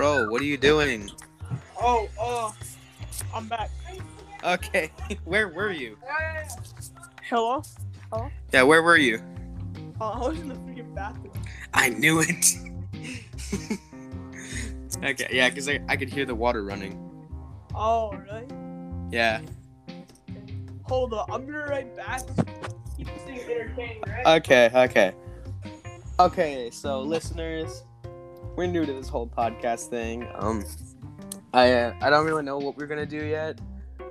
Bro, what are you doing? Oh, uh, I'm back. Okay, where were you? Hello? Oh. Yeah, where were you? Uh, I was in the freaking bathroom. I knew it. okay, yeah, because I, I could hear the water running. Oh, really? Yeah. Hold up, I'm gonna write back. Keep this thing entertaining, right? Okay, okay. Okay, so listeners, we're new to this whole podcast thing. Um, I uh, I don't really know what we're gonna do yet.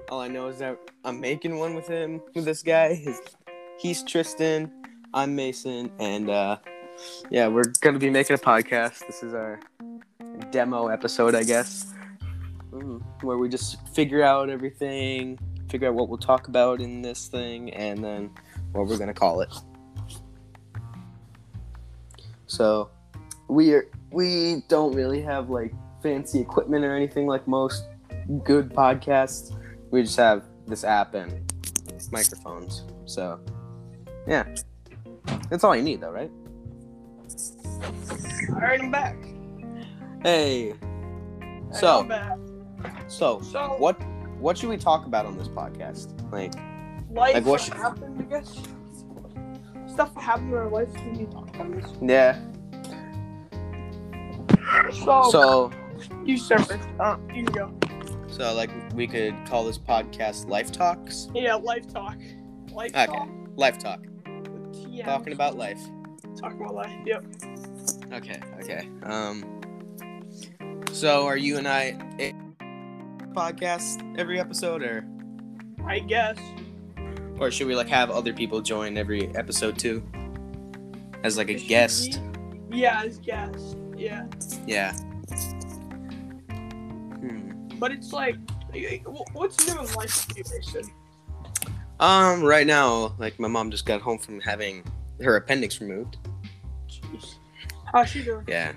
All I know is that I'm making one with him, with this guy. His, he's Tristan, I'm Mason, and uh, yeah, we're gonna be making a podcast. This is our demo episode, I guess, where we just figure out everything, figure out what we'll talk about in this thing, and then what we're gonna call it. So we are we don't really have like fancy equipment or anything like most good podcasts. We just have this app and microphones. So yeah. That's all you need though, right? Alright, I'm back. Hey. So back. so So, what what should we talk about on this podcast? Like life like what should- happened, I guess? Stuff that happened in our life when you talk about this. yeah. So, So you first. Uh, you go. so like we could call this podcast Life Talks. Yeah, life talk. Life Okay. talk. Life Talk. Talking about life. Talking about life. Yep. Okay, okay. Um so are you and I a podcast every episode or I guess. or should we like have other people join every episode too? As like a should guest? be- Yeah, as guest. Yeah. Yeah. Hmm. But it's like, what's new in life for you, Mason? Um right now, like my mom just got home from having her appendix removed. Jeez. How's she doing? Yeah.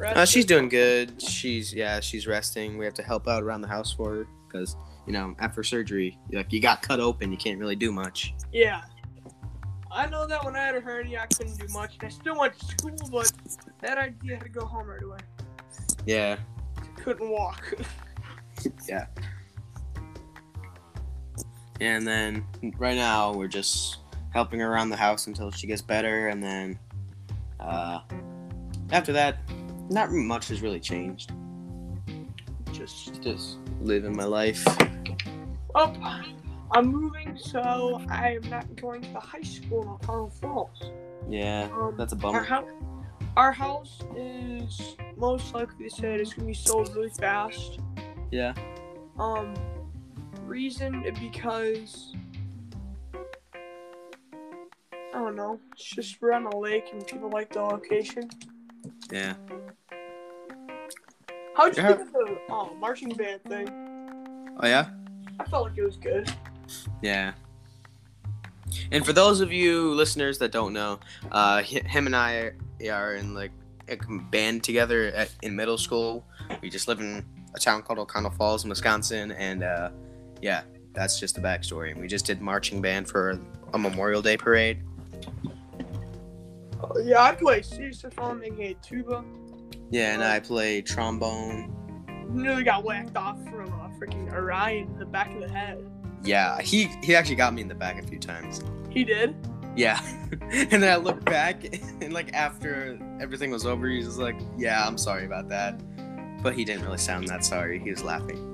Uh, she's doing good. She's yeah, she's resting. We have to help out around the house for her because you know after surgery, like you got cut open, you can't really do much. Yeah. I know that when I had a hernia, I couldn't do much. I still went to school, but that idea had to go home right away. Yeah. Couldn't walk. Yeah. And then right now we're just helping her around the house until she gets better, and then uh, after that, not much has really changed. Just just living my life. oh, I'm moving, so I am not going to the high school in Apollo Falls. Yeah, Um, that's a Our, bummer. our house is most likely to say it's gonna be sold really fast. Yeah. Um, reason because I don't know. It's just we're on a lake and people like the location. Yeah. How'd you Yeah. think of the uh, marching band thing? Oh yeah. I felt like it was good. Yeah. And for those of you listeners that don't know, uh, him and I are, in like a band together at, in middle school. We just live in a town called O'Connell Falls, in Wisconsin, and uh, yeah, that's just the backstory. And we just did marching band for a Memorial Day parade. Uh, yeah, I play saxophone and a tuba. Yeah, and I play trombone. Nearly got whacked off from a freaking Orion in the back of the head. Yeah, he he actually got me in the back a few times. He did. Yeah, and then I looked back, and like after everything was over, he was like, "Yeah, I'm sorry about that," but he didn't really sound that sorry. He was laughing.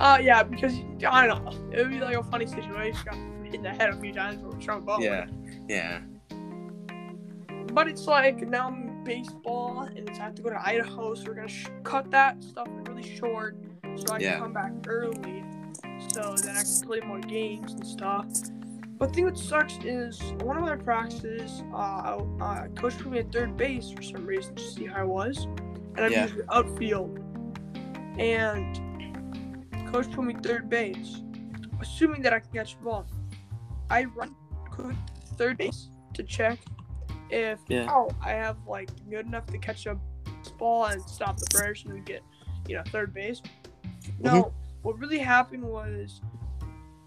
Uh, yeah, because I don't know. It would be like a funny situation. Got hit in the head a few times with a trombone. Yeah, yeah, But it's like now I'm in baseball and it's I have to go to Idaho, so we're gonna sh- cut that stuff really short so I can Yeah. come back early, so that I can play more games and stuff. But the thing that sucks is one of my practices, uh, uh, coach put me at third base for some reason to see how I was, and I'm Yeah. usually outfield, and coach put me third base, assuming that I can catch the ball. I run quick third base to check if Yeah. oh I have like good enough to catch a ball and stop the pressure and get you know third base. No, Mm-hmm. What really happened was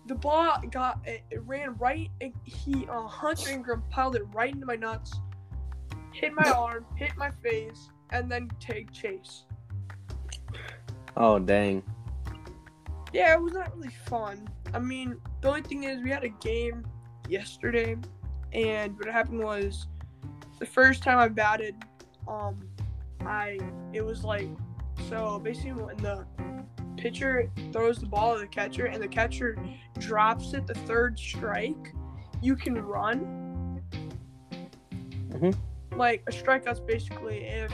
the ball got it, it ran right. It, he uh, Hunter Ingram piled it right into my nuts, hit my arm, hit my face, and then take chase. Oh dang. Yeah, it was not really fun. I mean, the only thing is we had a game yesterday, and what happened was the first time I batted, um, I it was like so basically when the pitcher throws the ball to the catcher and the catcher drops it the third strike, you can run. Mhm. Like a strikeout's basically if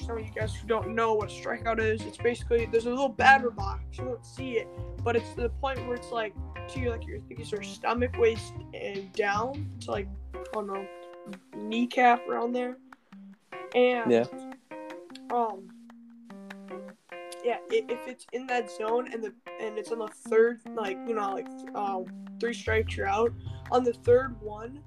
some of you guys who don't know what a strikeout is, it's basically there's a little batter box. You won't see it, but it's the point where it's like to your like your it's your stomach, waist, and down to like I don't know kneecap around there. And Yeah. um yeah, if it's in that zone and the and it's on the third like you know like um three strikes you're out on the third one,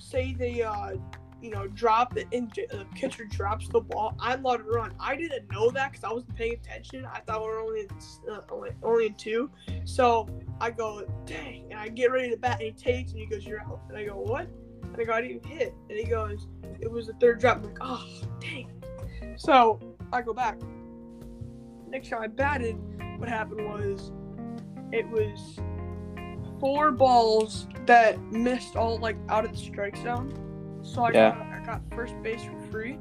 say they uh you know drop it and the pitcher drops the ball, I'm allowed to run. I didn't know that because I wasn't paying attention. I thought we were only in, uh, only only in two, so I go dang, and I get ready to bat, and he takes and he goes you're out, and I go what? And I go I didn't hit, and he goes it was the third drop. I'm like oh dang. So I go back. Next time I batted, what happened was it was four balls that missed all like out of the strike zone. So I Yeah. got I got first base for free.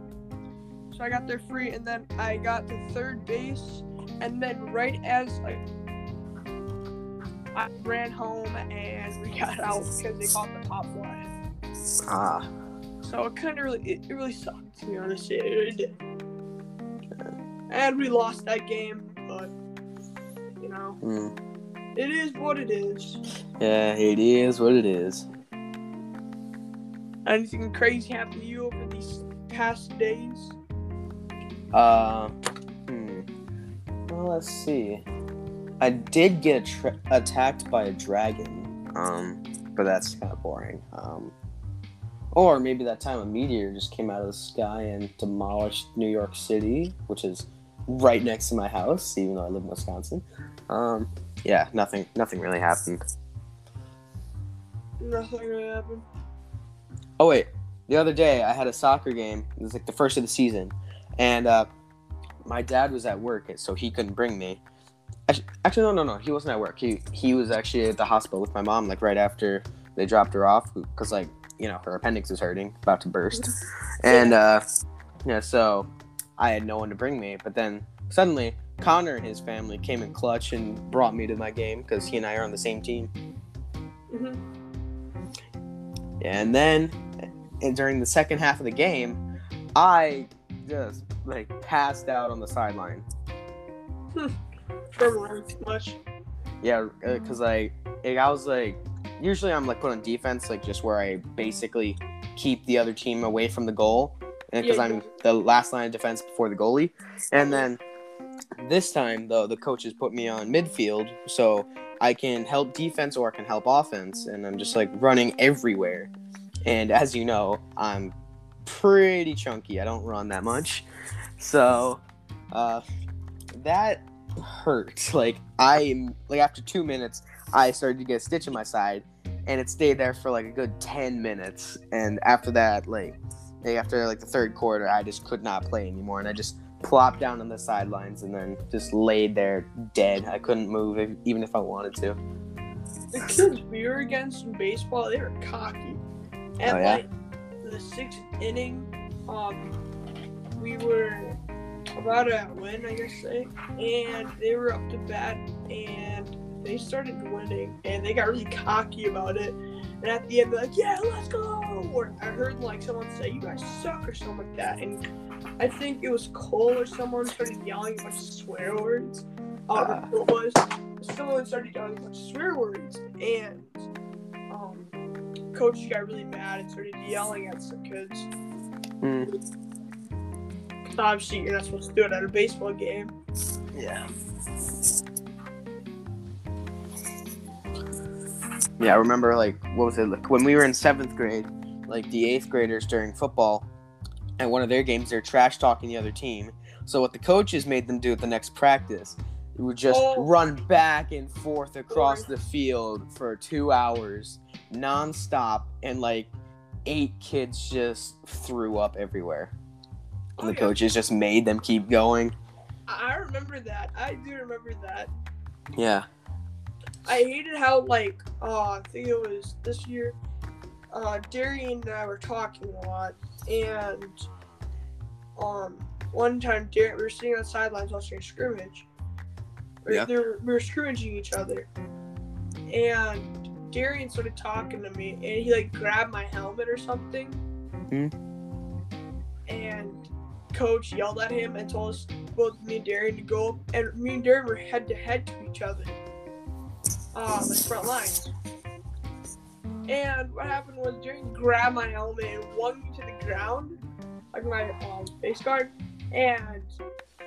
So I got there free and then I got to third base and then right as I I ran home and we got out because they caught the pop fly. Ah. So it kind of really, it, it really sucked to be honest. It, it did. And we lost that game, but you know, Hmm. it is what it is. Yeah, it is what it is. Anything crazy happened to you over these past days? Uh, hmm. Well, let's see. I did get attra- attacked by a dragon, um, but that's kind of boring. Um, or maybe that time a meteor just came out of the sky and demolished New York City, which is right next to my house, even though I live in Wisconsin. Um, yeah, nothing, nothing really happened. Nothing really happened. Oh wait, the other day I had a soccer game. It was like the first of the season, and uh, my dad was at work, so he couldn't bring me. Actually, actually, no, no, no, he wasn't at work. He he was actually at the hospital with my mom, like right after they dropped her off, because like you know her appendix is hurting, about to burst, and uh, yeah, so I had no one to bring me. But then suddenly Connor and his family came in clutch and brought me to my game because he and I are on the same team. hmm And then, and during the second half of the game, I just like passed out on the sideline. From too much. Yeah, because I, I was like, usually I'm like put on defense, like just where I basically keep the other team away from the goal, because Yeah, I'm the last line of defense before the goalie. And then this time, though, the coaches put me on midfield, so I can help defense or I can help offense, and I'm just like running everywhere. And as you know, I'm pretty chunky. I don't run that much, so uh, that hurt. Like I like after two minutes, I started to get a stitch in my side, and it stayed there for like a good ten minutes. And after that, like, like after like the third quarter, I just could not play anymore, and I just plopped down on the sidelines and then just laid there dead. I couldn't move if, even if I wanted to. The kids we were against in baseball, they were cocky. And Oh, yeah? like the sixth inning, um, we were about to win, I guess say, and they were up to bat and they started winning and they got really cocky about it. And at the end, they're like, "Yeah, let's go!" Or I heard like someone say, "You guys suck" or something like that. And I think it was Cole or someone started yelling a bunch of swear words. Um, Ah. it was someone started yelling a bunch of swear words, and um, coach got really mad and started yelling at some kids. 'Cause obviously, you're not supposed to do it at a baseball game. Yeah. Yeah, I remember like what was it like when we were in seventh grade, like the eighth graders during football, at one of their games they're trash talking the other team. So what the coaches made them do at the next practice, they would just Oh. run back and forth across the field for two hours, nonstop, and like eight kids just threw up everywhere. and Oh, the yeah. coaches just made them keep going. I remember that. I do remember that. Yeah. I hated how like uh I think it was this year, uh Darian and I were talking a lot and um one time Darian we were sitting on the sidelines watching a scrimmage. We- Yeah. were- we were scrimmaging each other. And Darian started talking to me and he like grabbed my helmet or something. Hmm. And coach yelled at him and told us both me and Darian to go and me and Darian were head to head to each other uh, like front lines. And what happened was Jerry grabbed my helmet and flung me to the ground, like my um, face guard, and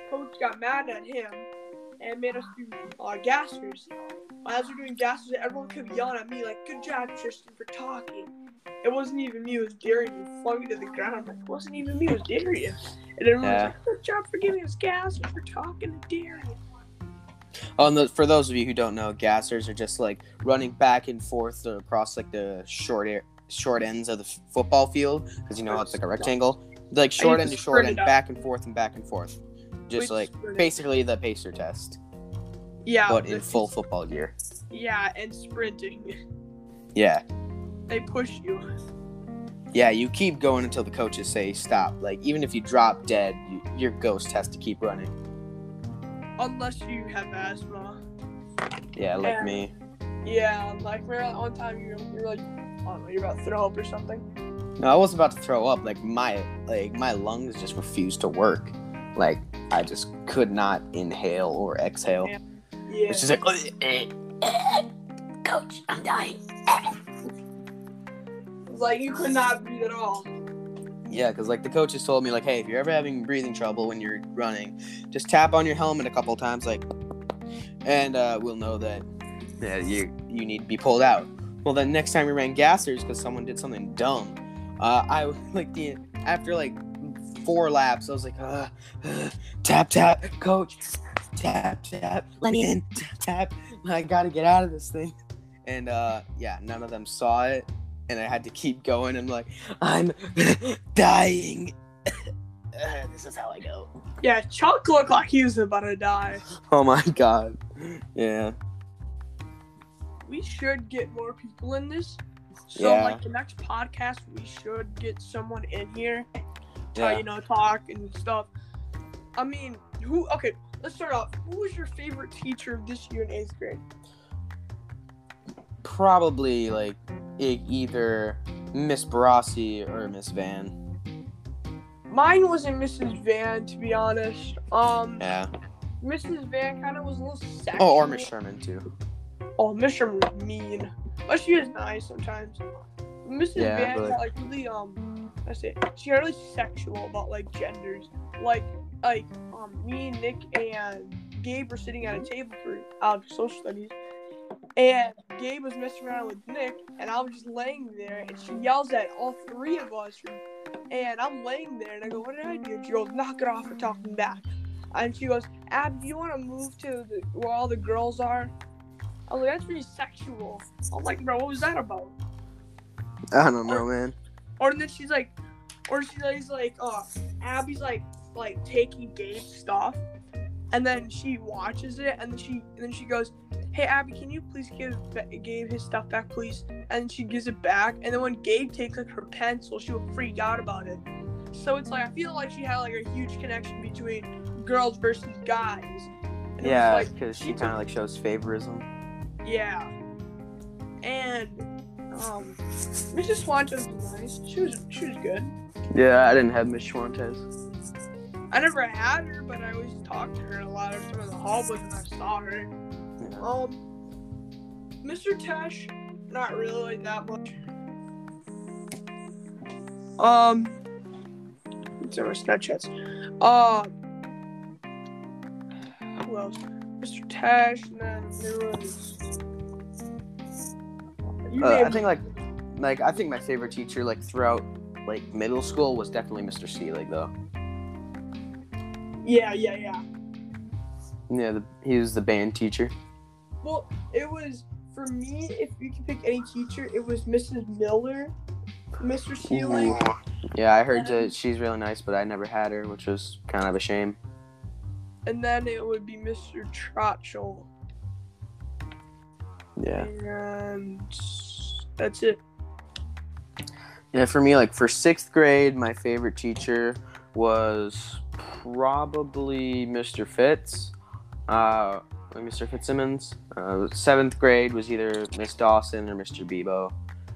coach got mad at him and made us do uh, gassers. As we're doing gassers, everyone kept yelling at me like, "Good job, Tristan, for talking." It wasn't even me; it was Darian who flung me to the ground. I'm like, "It wasn't even me; it was Darian." And everyone Yeah. was like, "Good job for giving us gassers for talking to Darian." Oh, and the, for those of you who don't know, gassers are just like running back and forth across like the short air, short ends of the f- football field because you know how it's like a rectangle. Like short end to short end, back and forth and back and forth. Just like basically the pacer test, Yeah, but in full football gear. Yeah, and sprinting. Yeah, They push you. yeah. You keep going until the coaches say stop. Like even if you drop dead, you, your ghost has to keep running. Unless you have asthma. Yeah, like Yeah. me. Yeah, like remember one time you you're like, I don't know, you're about to throw up or something. No, I was about to throw up. Like my like my lungs just refused to work. Like I just could not inhale or exhale. Yeah. Yeah. It's just like, coach, I'm dying. Like you could not breathe at all. Yeah, because like the coaches told me, like, hey, if you're ever having breathing trouble when you're running, just tap on your helmet a couple times, like, and uh, we'll know that yeah, you you need to be pulled out. Well, then next time we ran gassers because someone did something dumb, uh, I like the after like four laps, I was like, uh, uh, tap tap, coach, tap tap, let me in, tap tap. I gotta get out of this thing. And uh, yeah, none of them saw it, and I had to keep going. I'm like, I'm dying. This is how I go. Yeah, Chuck looked like he was about to die. Oh my god. Yeah. We should get more people in this. So Yeah. like the next podcast we should get someone in here to Yeah. you know talk and stuff. I mean, who okay, let's start off. Who was your favorite teacher of this year in eighth grade? Probably like either Miss Barassi or Miss Van. Mine wasn't Mrs. Van, to be honest. Um, Yeah. Mrs. Van kind of was a little sexual. Oh, or Miss Sherman too. Oh, Miss Sherman was mean, but she is nice sometimes. Mrs. Yeah, Van but- got like really um, I say she got really sexual about like genders. Like like um, me and Nick and Gabe were sitting at a table for uh, social studies, and Gabe was messing around with Nick, and I was just laying there, and she yells at all three of us, and I'm laying there, and I go, "What did I do?" And she goes, "Knock it off for talking back." And she goes, Ab, do you want to move to the, where all the girls are? I was like, that's pretty sexual. I'm like, bro, what was that about? I don't know, man. Or then she's like, or she's like, uh, Abby's like, like taking Gabe's stuff, and then she watches it, and then she, and then she goes, hey Abby, can you please give Gabe his stuff back, please? And she gives it back, and then when Gabe takes like her pencil, she will freak out about it. So it's like I feel like she had like a huge connection between girls versus guys. And was Yeah, like, because she kind of like shows favorism. Yeah. And um Mrs. Swanton was nice. She was she was good. Yeah, I didn't have Miss Schwantes. I never had her, but I always talked to her a lot of time in the hallways when I saw her. Um Mr. Tesh, not really that much. Um what's our Snapchats? Uh who else? Mr. Tesh, and then there was Uh, I think like, like I think my favorite teacher like throughout like middle school was definitely Mr. Seelig though. Yeah, yeah, yeah. Yeah, the, he was the band teacher. Well, it was for me. If you could pick any teacher, it was Mrs. Miller Mr. Seelig. Yeah, I heard that she's really nice, but I never had her, which was kind of a shame. And then it would be Mr. Trotchell. Yeah. And that's it. Yeah, for me, like for sixth grade, my favorite teacher was probably Mr. Fitz, uh, Mr. Fitzsimmons. Uh, seventh grade was either Miss Dawson or Mr. Bebo,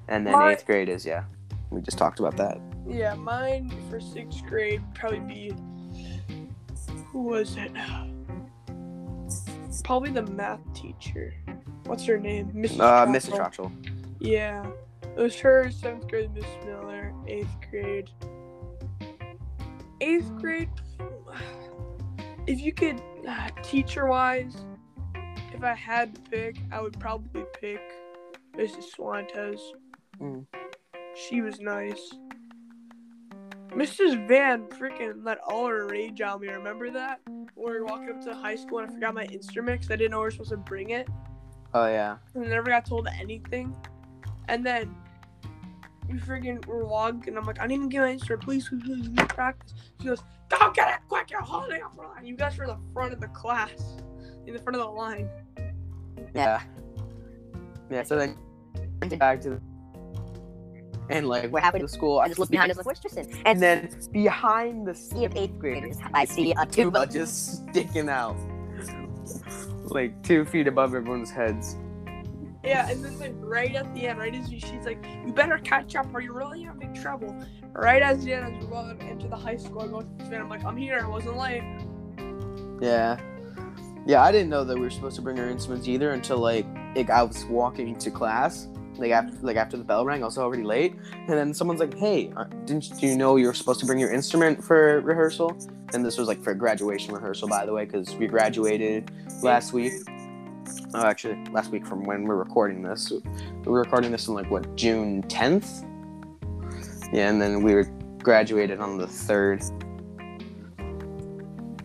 and then My- eighth grade is yeah. We just talked about that. Yeah, mine for sixth grade would probably be who was it? Probably the math teacher. What's her name? Mrs. Uh, Mrs. Trotchell. Yeah, it was her. Seventh grade, Miss Miller. Eighth grade. Eighth grade. If you could, uh, teacher-wise, if I had to pick, I would probably pick Mrs. Swantes. Mm. She was nice. Mrs. Van freaking let all her rage on me. Remember that? When we were walking up to high school and I forgot my instrument because I didn't know we were supposed to bring it Oh yeah. and I never got told anything. And then we freaking were walking, and I'm like, I didn't get my instrument. Please, please, please, we need practice. She goes, Don't get it quick! You're holding up. You guys were in the front of the class, in the front of the line. Yeah. Yeah. So then went back to the and like what happened to school. I just look behind us like, where's Tristan? and then behind the sea of eighth Graders, graders, I see a tube tuba just sticking out, like two feet above everyone's heads. Yeah, and then like right at the end, right as you, she's like, "You better catch up, or you're really in big trouble." Right as the end, as we're going into the high school, I go to the. I'm like, "I'm here. I wasn't late." Yeah. Yeah, I didn't know that we were supposed to bring our instruments either until like, I was walking to class. Like after, like after the bell rang, I was already late, and then someone's like, "Hey, uh, didn't you know you were supposed to bring your instrument for rehearsal?" And this was like for graduation rehearsal, by the way, because we graduated last week. Oh, actually, last week from when we're recording this. We were recording this on like what June tenth. Yeah, and then we were graduated on the third.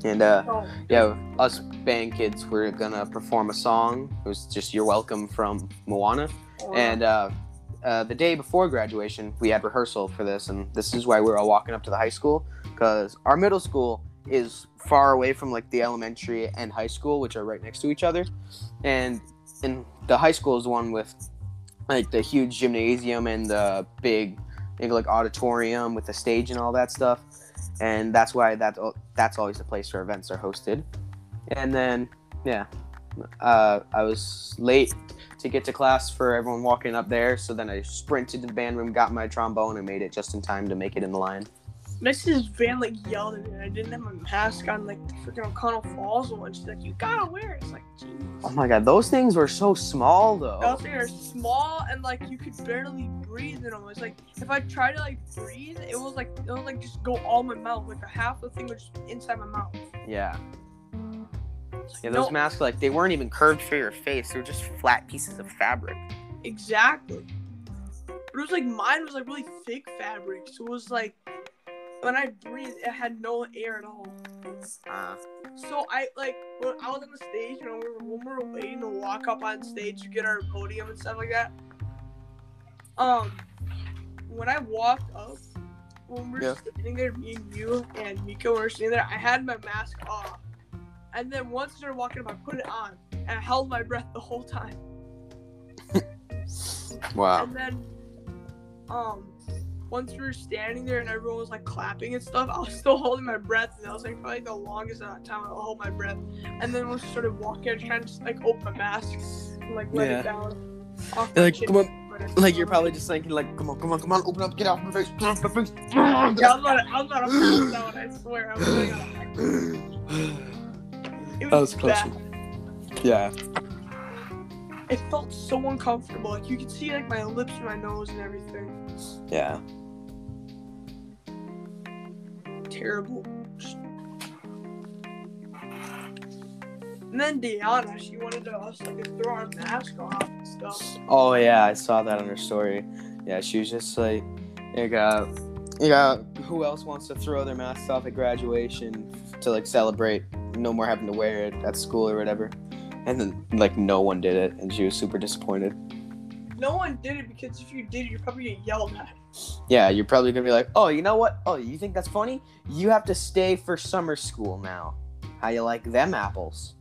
And uh, Oh, yeah, us band kids were gonna perform a song. It was just "You're Welcome" from Moana. oh, And uh, uh, the day before graduation, we had rehearsal for this, and this is why we were all walking up to the high school because our middle school is far away from like the elementary and high school, which are right next to each other. And and the high school is the one with like the huge gymnasium and the big like auditorium with the stage and all that stuff. And that's why that that's always the place where events are hosted. And then yeah, uh, I was late to get to class for everyone walking up there. So then I sprinted to the band room, got my trombone, and made it just in time to make it in the line. Mrs. Van like yelled at me. I didn't have my mask on, like the freaking O'Connell Falls one. She's like, "You gotta wear it." It's like, Oh my god, those things were so small though. Those things are small and like you could barely breathe in them. It's like if I tried to like breathe, it was like it would like just go all my mouth. Like a half the thing was just inside my mouth. Yeah. Yeah, those no, masks like they weren't even curved for your face. They were just flat pieces of fabric. exactly. But it was like mine was like really thick fabric, so it was like when I breathed, it had no air at all. Uh, So I like when I was on the stage, you know, we were, when we were waiting to walk up on stage to get our podium and stuff like that. Um, when I walked up, when we were Yeah. standing there, me and you and Mika were standing there, I had my mask off, and then once I started walking up, I put it on, and I held my breath the whole time. wow. And then, um, once we were standing there and everyone was like clapping and stuff, I was still holding my breath, and that was like probably the longest amount of time I'll hold my breath. And then once we started walking, I just kind of just like open my mask and like let Yeah. it down. Off You're my like, chin. Come on, But it's- like you're probably just thinking like, come on, come on, come on, open up, get off my face, get off my face. Yeah, I was about to, I was about to pass out. I swear, I was going on. It That was close. yeah. It felt so uncomfortable. Like you could see like my lips and my nose and everything. Yeah. terrible. And then Deanna, she wanted to us like to throw our mask off. Oh yeah, I saw that on her story. Yeah, she was just like, you got, you got. Who else wants to throw their masks off at graduation to like celebrate no more having to wear it at school or whatever? And then like no one did it, and she was super disappointed. no one did it because if you did, you're probably gonna yell at. Yeah, you're probably gonna be like, oh, you know what? Oh, you think that's funny? You have to stay for summer school now. How you like them apples?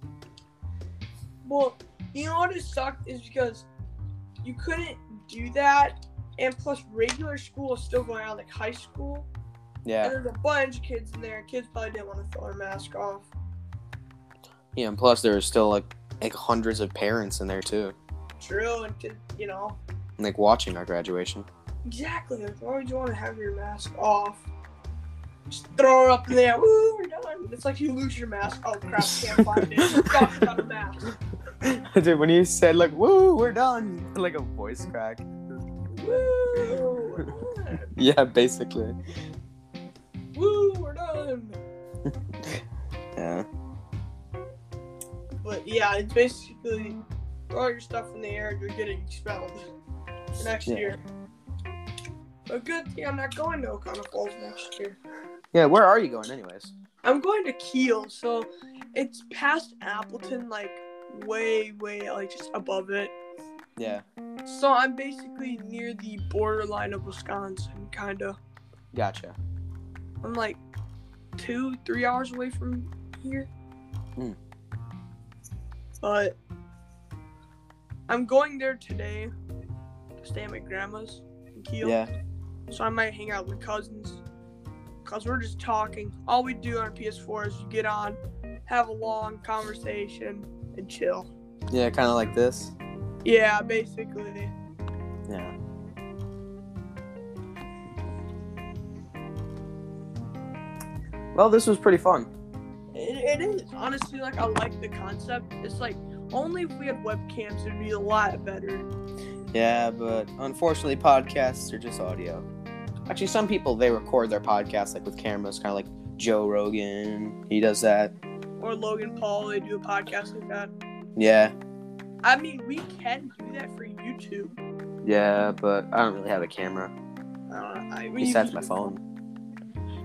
Well, you know what it sucked is because you couldn't do that, and plus regular school is still going on, like high school. And Yeah, there's a bunch of kids in there. Kids probably didn't want to throw their mask off. yeah, and plus there are still like like hundreds of parents in there too, True, and kids, you know, like watching our graduation. exactly. Like, why would you want to have your mask off? Just throw it up in there. Woo, we're done. It's like you lose your mask. Oh crap, can't find it. A mask. Dude, when you said like, "Woo, we're done," like a voice crack. Woo. Yeah, basically. Woo, we're done. Yeah. But yeah, it's basically throw your stuff in the air and you're getting expelled next Yeah. year. But good thing I'm not going to O'Connell Falls next year. Yeah, where are you going, anyways? I'm going to Kiel, so it's past Appleton, like way, way, like just above it. Yeah, So I'm basically near the borderline of Wisconsin, kinda. gotcha. I'm like two, three hours away from here. Hmm. But I'm going there today to stay at my grandma's in Kiel. Yeah, So I might hang out with cousins. Cause we're just talking. All we do on PS4 is you get on, have a long conversation, and chill. yeah, kind of like this. Yeah, basically. Yeah. Well, this was pretty fun. It, it is honestly like I like the concept. It's like only if we had webcams it'd be a lot better. Yeah, but unfortunately, podcasts are just audio. Actually, some people they record their podcasts like with cameras, kind of like Joe Rogan. He does that. Or Logan Paul, they do a podcast like that. Yeah, I mean, we can do that for YouTube. yeah, but I don't really have a camera I don't know. I mean, besides my phone.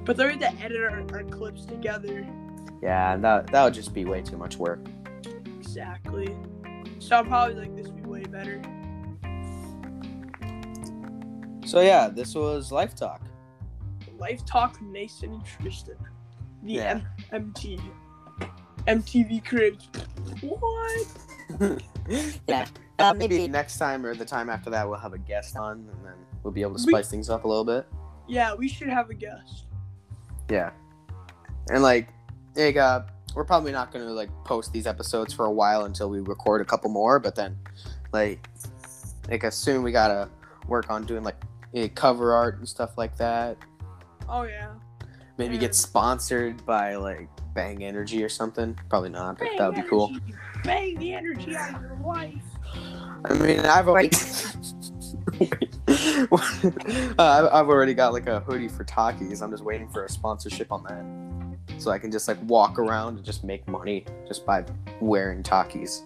But they're to edit our, our clips together. Yeah, that that would just be way too much work. Exactly. So I'll probably like this would be way better. So yeah, this was Life Talk. Life Talk with Mason and Tristan. The Yeah. M- MT. MTV Cribs. What? yeah. Uh, maybe next time or the time after that, we'll have a guest on, and then we'll be able to We- spice things up a little bit. Yeah, we should have a guest. Yeah. And like, like uh, we're probably not gonna like post these episodes for a while until we record a couple more. But then, like, like as soon we gotta work on doing like eh, cover art and stuff like that. Oh yeah. Maybe Yeah. get sponsored by like Bang Energy or something. Probably not, but that would be cool. Bang the energy out of your life. I mean, I've already. uh, I've I've already got like a hoodie for Takis. I'm just waiting for a sponsorship on that, so I can just like walk around and just make money just by wearing Takis.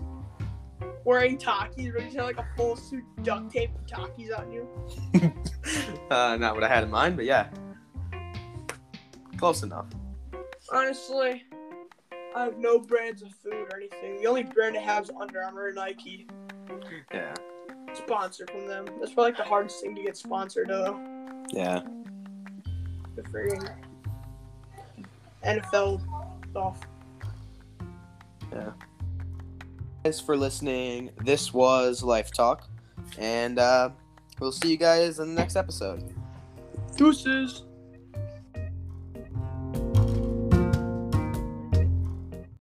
Wearing Takis, ready to have like a full suit duct tape Takis on you. Uh, not what I had in mind, but yeah, close enough. Honestly, I have no brands of food or anything. The only brand I have is Under Armour and Nike. Yeah, Sponsor from them. That's probably like the hardest thing to get sponsored though. yeah. The freaking NFL stuff. Thanks for listening. This was Life Talk, and uh, we'll see you guys in the next episode. Deuces.